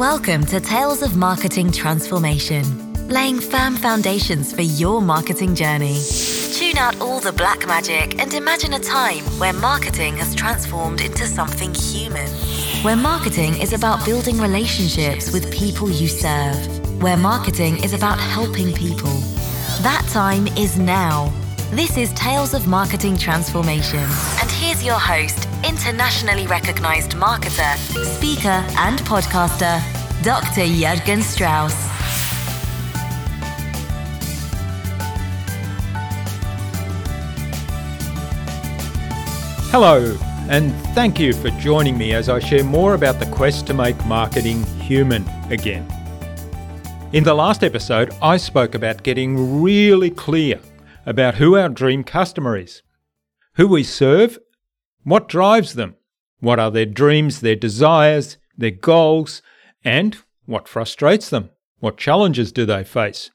Welcome to Tales of Marketing Transformation, laying firm foundations for your marketing journey. Tune out all the black magic and imagine a time where marketing has transformed into something human. Where marketing is about building relationships with people you serve. Where marketing is about helping people. That time is now. This is Tales of Marketing Transformation. And here's your host, internationally recognized marketer, speaker, and podcaster, Dr. Jurgen Strauss. Hello, and thank you for joining me as I share more about the quest to make marketing human again. In the last episode, I spoke about getting really clear about who our dream customer is, who we serve, what drives them, what are their dreams, their desires, their goals, and what frustrates them, what challenges do they face.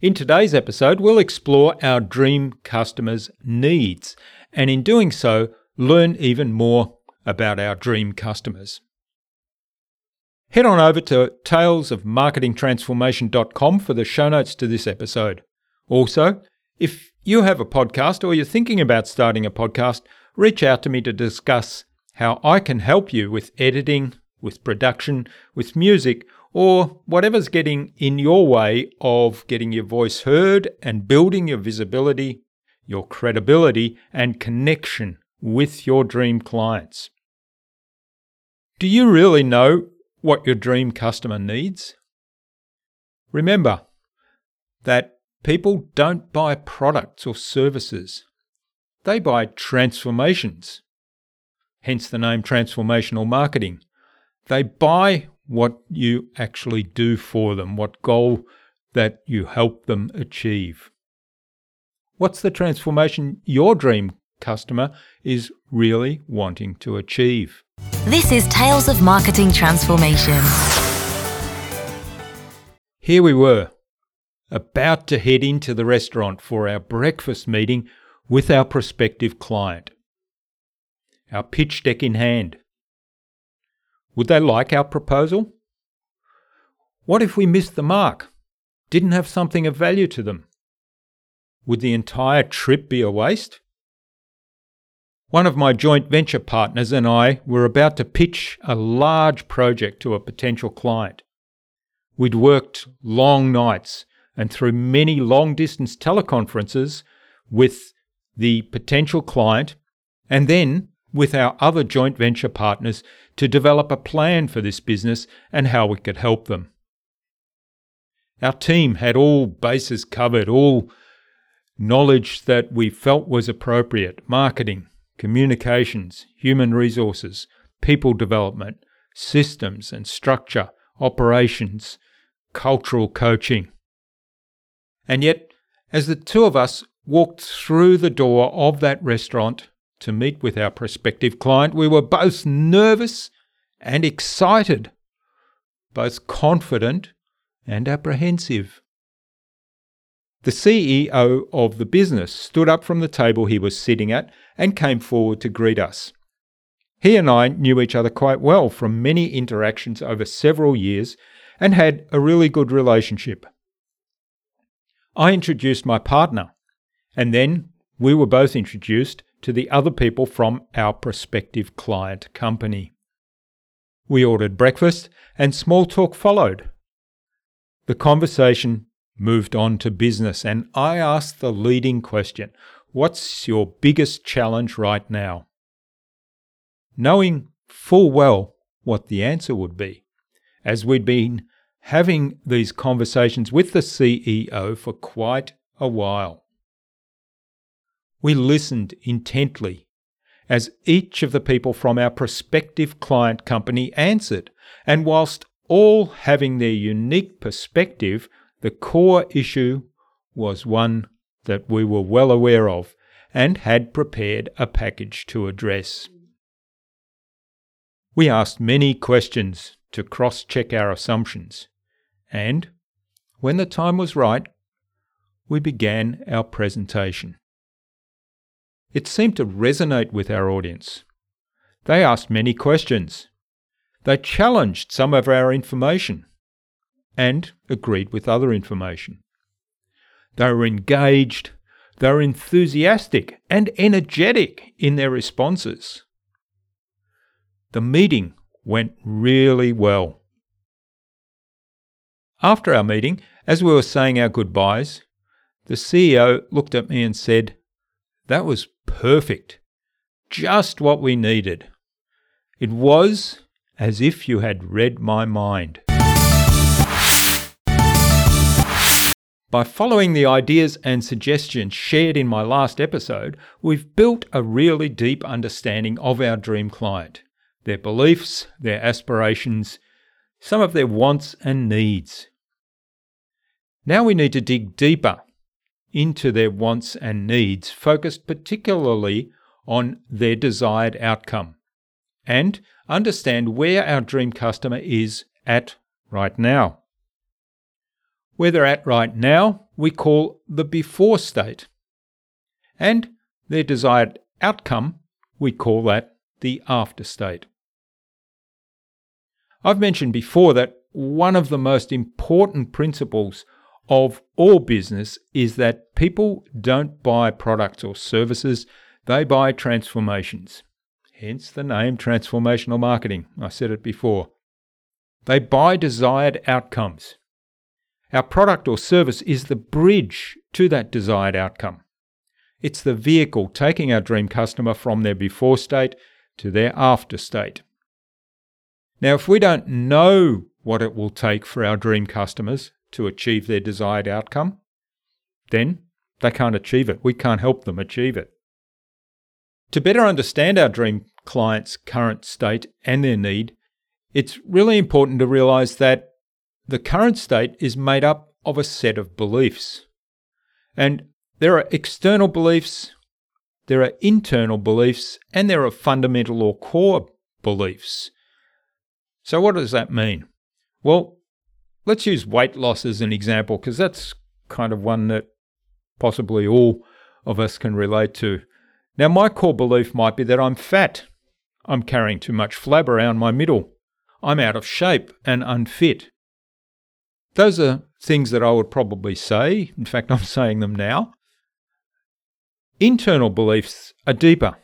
In today's episode, we'll explore our dream customers' needs, and in doing so, learn even more about our dream customers. Head on over to talesofmarketingtransformation.com for the show notes to this episode. Also, if you have a podcast or you're thinking about starting a podcast, reach out to me to discuss how I can help you with editing, with production, with music, or whatever's getting in your way of getting your voice heard and building your visibility, your credibility, and connection with your dream clients. Do you really know what your dream customer needs? Remember that People don't buy products or services, they buy transformations. Hence the name transformational marketing. They buy what you actually do for them, what goal that you help them achieve. What's the transformation your dream customer is really wanting to achieve? This is Tales of Marketing Transformation. Here we were, about to head into the restaurant for our breakfast meeting with our prospective client. Our pitch deck in hand. Would they like our proposal? What if we missed the mark? Didn't have something of value to them? Would the entire trip be a waste? One of my joint venture partners and I were about to pitch a large project to a potential client. We'd worked long nights and through many long distance teleconferences with the potential client and then with our other joint venture partners to develop a plan for this business and how we could help them. Our team had all bases covered, all knowledge that we felt was appropriate marketing, communications, human resources, people development, systems and structure, operations, cultural coaching. And yet, as the two of us walked through the door of that restaurant to meet with our prospective client, we were both nervous and excited, both confident and apprehensive. The CEO of the business stood up from the table he was sitting at and came forward to greet us. He and I knew each other quite well from many interactions over several years and had a really good relationship. I introduced my partner, and then we were both introduced to the other people from our prospective client company. We ordered breakfast, and small talk followed. The conversation moved on to business, and I asked the leading question What's your biggest challenge right now? Knowing full well what the answer would be, as we'd been having these conversations with the CEO for quite a while. We listened intently as each of the people from our prospective client company answered, and whilst all having their unique perspective, the core issue was one that we were well aware of and had prepared a package to address. We asked many questions to cross check our assumptions. And, when the time was right, we began our presentation. It seemed to resonate with our audience. They asked many questions. They challenged some of our information and agreed with other information. They were engaged, they were enthusiastic and energetic in their responses. The meeting went really well. After our meeting, as we were saying our goodbyes, the CEO looked at me and said, That was perfect. Just what we needed. It was as if you had read my mind. By following the ideas and suggestions shared in my last episode, we've built a really deep understanding of our dream client, their beliefs, their aspirations, some of their wants and needs. Now we need to dig deeper into their wants and needs, focused particularly on their desired outcome, and understand where our dream customer is at right now. Where they're at right now, we call the before state. And their desired outcome, we call that the after state. I've mentioned before that one of the most important principles of all business is that people don't buy products or services, they buy transformations. Hence the name transformational marketing. I said it before. They buy desired outcomes. Our product or service is the bridge to that desired outcome. It's the vehicle taking our dream customer from their before state to their after state. Now, if we don't know what it will take for our dream customers to achieve their desired outcome, then they can't achieve it. We can't help them achieve it. To better understand our dream client's current state and their need, it's really important to realize that the current state is made up of a set of beliefs. And there are external beliefs, there are internal beliefs, and there are fundamental or core beliefs. So, what does that mean? Well, let's use weight loss as an example because that's kind of one that possibly all of us can relate to. Now, my core belief might be that I'm fat. I'm carrying too much flab around my middle. I'm out of shape and unfit. Those are things that I would probably say. In fact, I'm saying them now. Internal beliefs are deeper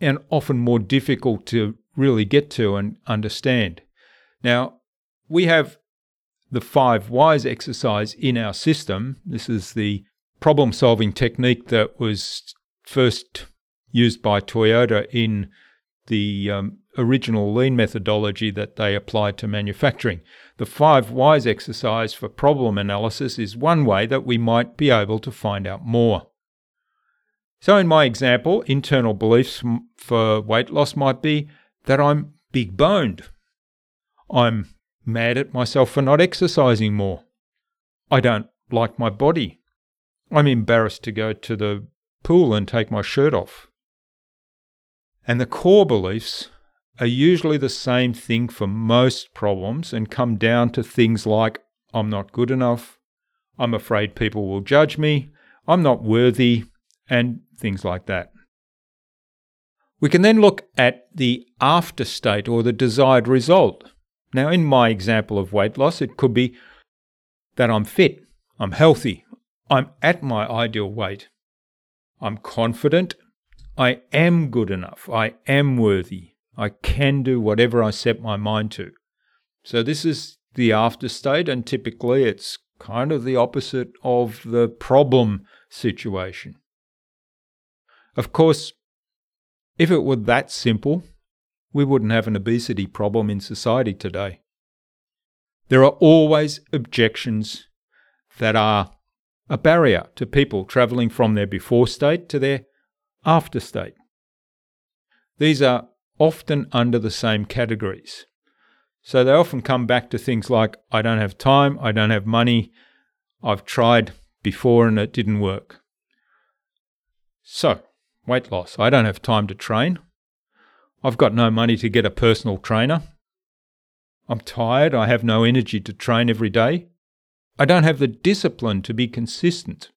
and often more difficult to really get to and understand. Now, we have the five whys exercise in our system. This is the problem solving technique that was first used by Toyota in the um, original lean methodology that they applied to manufacturing. The five whys exercise for problem analysis is one way that we might be able to find out more. So, in my example, internal beliefs for weight loss might be that I'm big boned. I'm mad at myself for not exercising more. I don't like my body. I'm embarrassed to go to the pool and take my shirt off. And the core beliefs are usually the same thing for most problems and come down to things like I'm not good enough, I'm afraid people will judge me, I'm not worthy, and things like that. We can then look at the after state or the desired result. Now, in my example of weight loss, it could be that I'm fit, I'm healthy, I'm at my ideal weight, I'm confident, I am good enough, I am worthy, I can do whatever I set my mind to. So, this is the after state, and typically it's kind of the opposite of the problem situation. Of course, if it were that simple, we wouldn't have an obesity problem in society today. There are always objections that are a barrier to people travelling from their before state to their after state. These are often under the same categories. So they often come back to things like I don't have time, I don't have money, I've tried before and it didn't work. So, weight loss. I don't have time to train. I've got no money to get a personal trainer. I'm tired. I have no energy to train every day. I don't have the discipline to be consistent.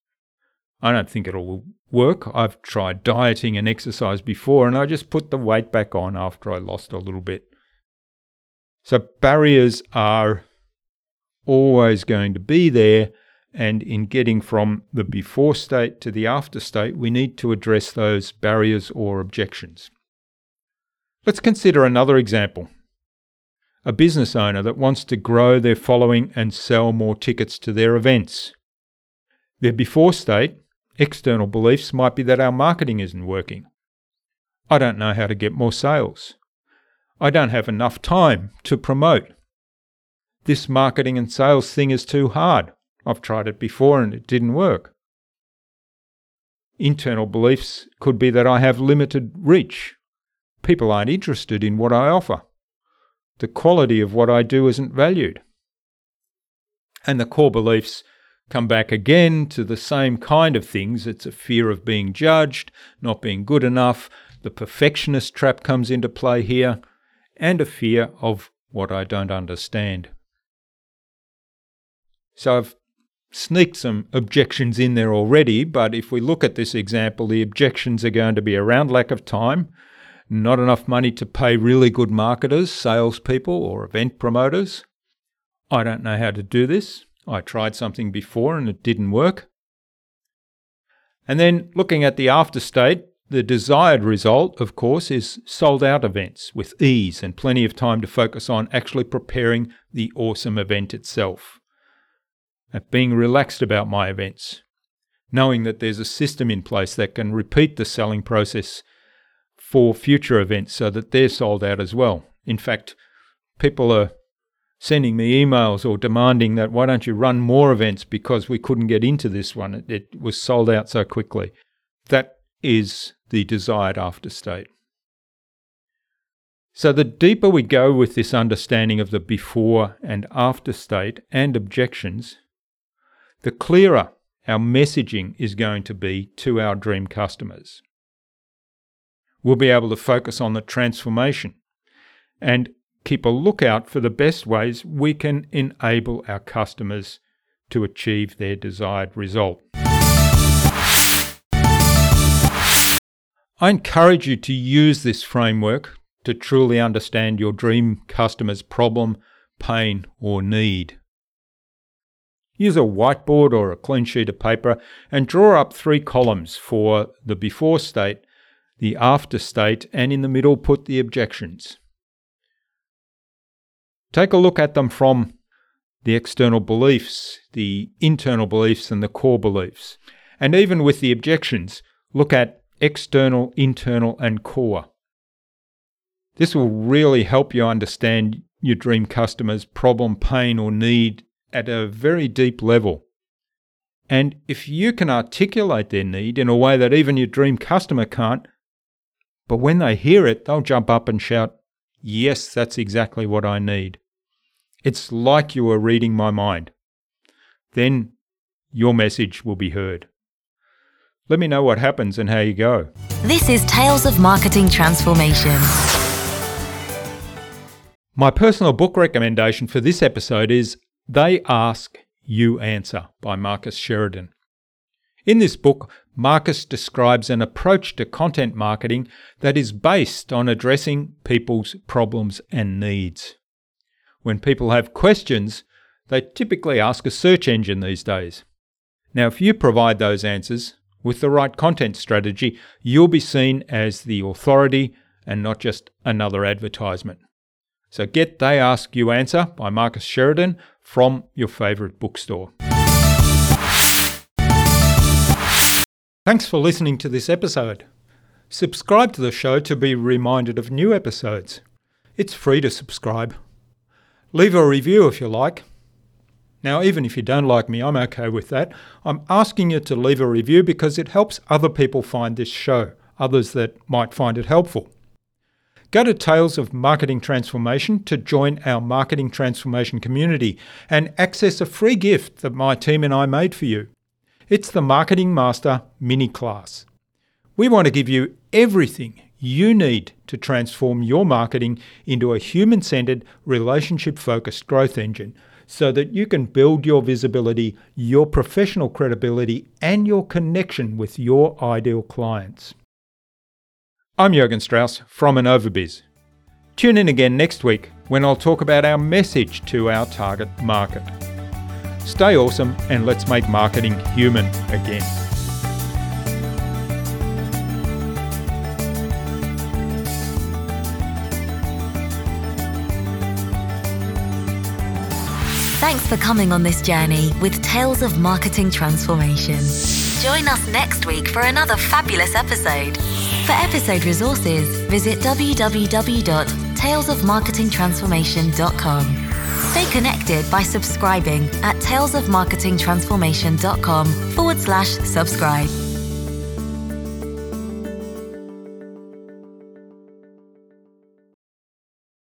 I don't think it'll work. I've tried dieting and exercise before, and I just put the weight back on after I lost a little bit. So barriers are always going to be there. And in getting from the before state to the after state, we need to address those barriers or objections. Let's consider another example. A business owner that wants to grow their following and sell more tickets to their events. Their before state, external beliefs might be that our marketing isn't working. I don't know how to get more sales. I don't have enough time to promote. This marketing and sales thing is too hard. I've tried it before and it didn't work. Internal beliefs could be that I have limited reach. People aren't interested in what I offer. The quality of what I do isn't valued. And the core beliefs come back again to the same kind of things. It's a fear of being judged, not being good enough. The perfectionist trap comes into play here, and a fear of what I don't understand. So I've sneaked some objections in there already, but if we look at this example, the objections are going to be around lack of time, not enough money to pay really good marketers, salespeople, or event promoters. I don't know how to do this. I tried something before and it didn't work. And then looking at the after state, the desired result, of course, is sold out events with ease and plenty of time to focus on actually preparing the awesome event itself. At being relaxed about my events, knowing that there's a system in place that can repeat the selling process for future events so that they're sold out as well. In fact, people are sending me emails or demanding that why don't you run more events because we couldn't get into this one. It, it was sold out so quickly. That is the desired after state. So, the deeper we go with this understanding of the before and after state and objections, the clearer our messaging is going to be to our dream customers. We'll be able to focus on the transformation and keep a lookout for the best ways we can enable our customers to achieve their desired result. I encourage you to use this framework to truly understand your dream customer's problem, pain, or need. Use a whiteboard or a clean sheet of paper and draw up three columns for the before state the after state, and in the middle put the objections. Take a look at them from the external beliefs, the internal beliefs, and the core beliefs. And even with the objections, look at external, internal, and core. This will really help you understand your dream customer's problem, pain, or need at a very deep level. And if you can articulate their need in a way that even your dream customer can't, but when they hear it, they'll jump up and shout, Yes, that's exactly what I need. It's like you are reading my mind. Then your message will be heard. Let me know what happens and how you go. This is Tales of Marketing Transformation. My personal book recommendation for this episode is They Ask, You Answer by Marcus Sheridan. In this book, Marcus describes an approach to content marketing that is based on addressing people's problems and needs. When people have questions, they typically ask a search engine these days. Now, if you provide those answers with the right content strategy, you'll be seen as the authority and not just another advertisement. So get They Ask You Answer by Marcus Sheridan from your favourite bookstore. Thanks for listening to this episode. Subscribe to the show to be reminded of new episodes. It's free to subscribe. Leave a review if you like. Now, even if you don't like me, I'm okay with that. I'm asking you to leave a review because it helps other people find this show, others that might find it helpful. Go to Tales of Marketing Transformation to join our marketing transformation community and access a free gift that my team and I made for you. It's the Marketing Master mini class. We want to give you everything you need to transform your marketing into a human centered, relationship focused growth engine so that you can build your visibility, your professional credibility, and your connection with your ideal clients. I'm Jurgen Strauss from InnovaBiz. Tune in again next week when I'll talk about our message to our target market. Stay awesome and let's make marketing human again. Thanks for coming on this journey with Tales of Marketing Transformation. Join us next week for another fabulous episode. For episode resources, visit www.talesofmarketingtransformation.com. Stay connected by subscribing at talesofmarketingtransformation.com forward slash subscribe.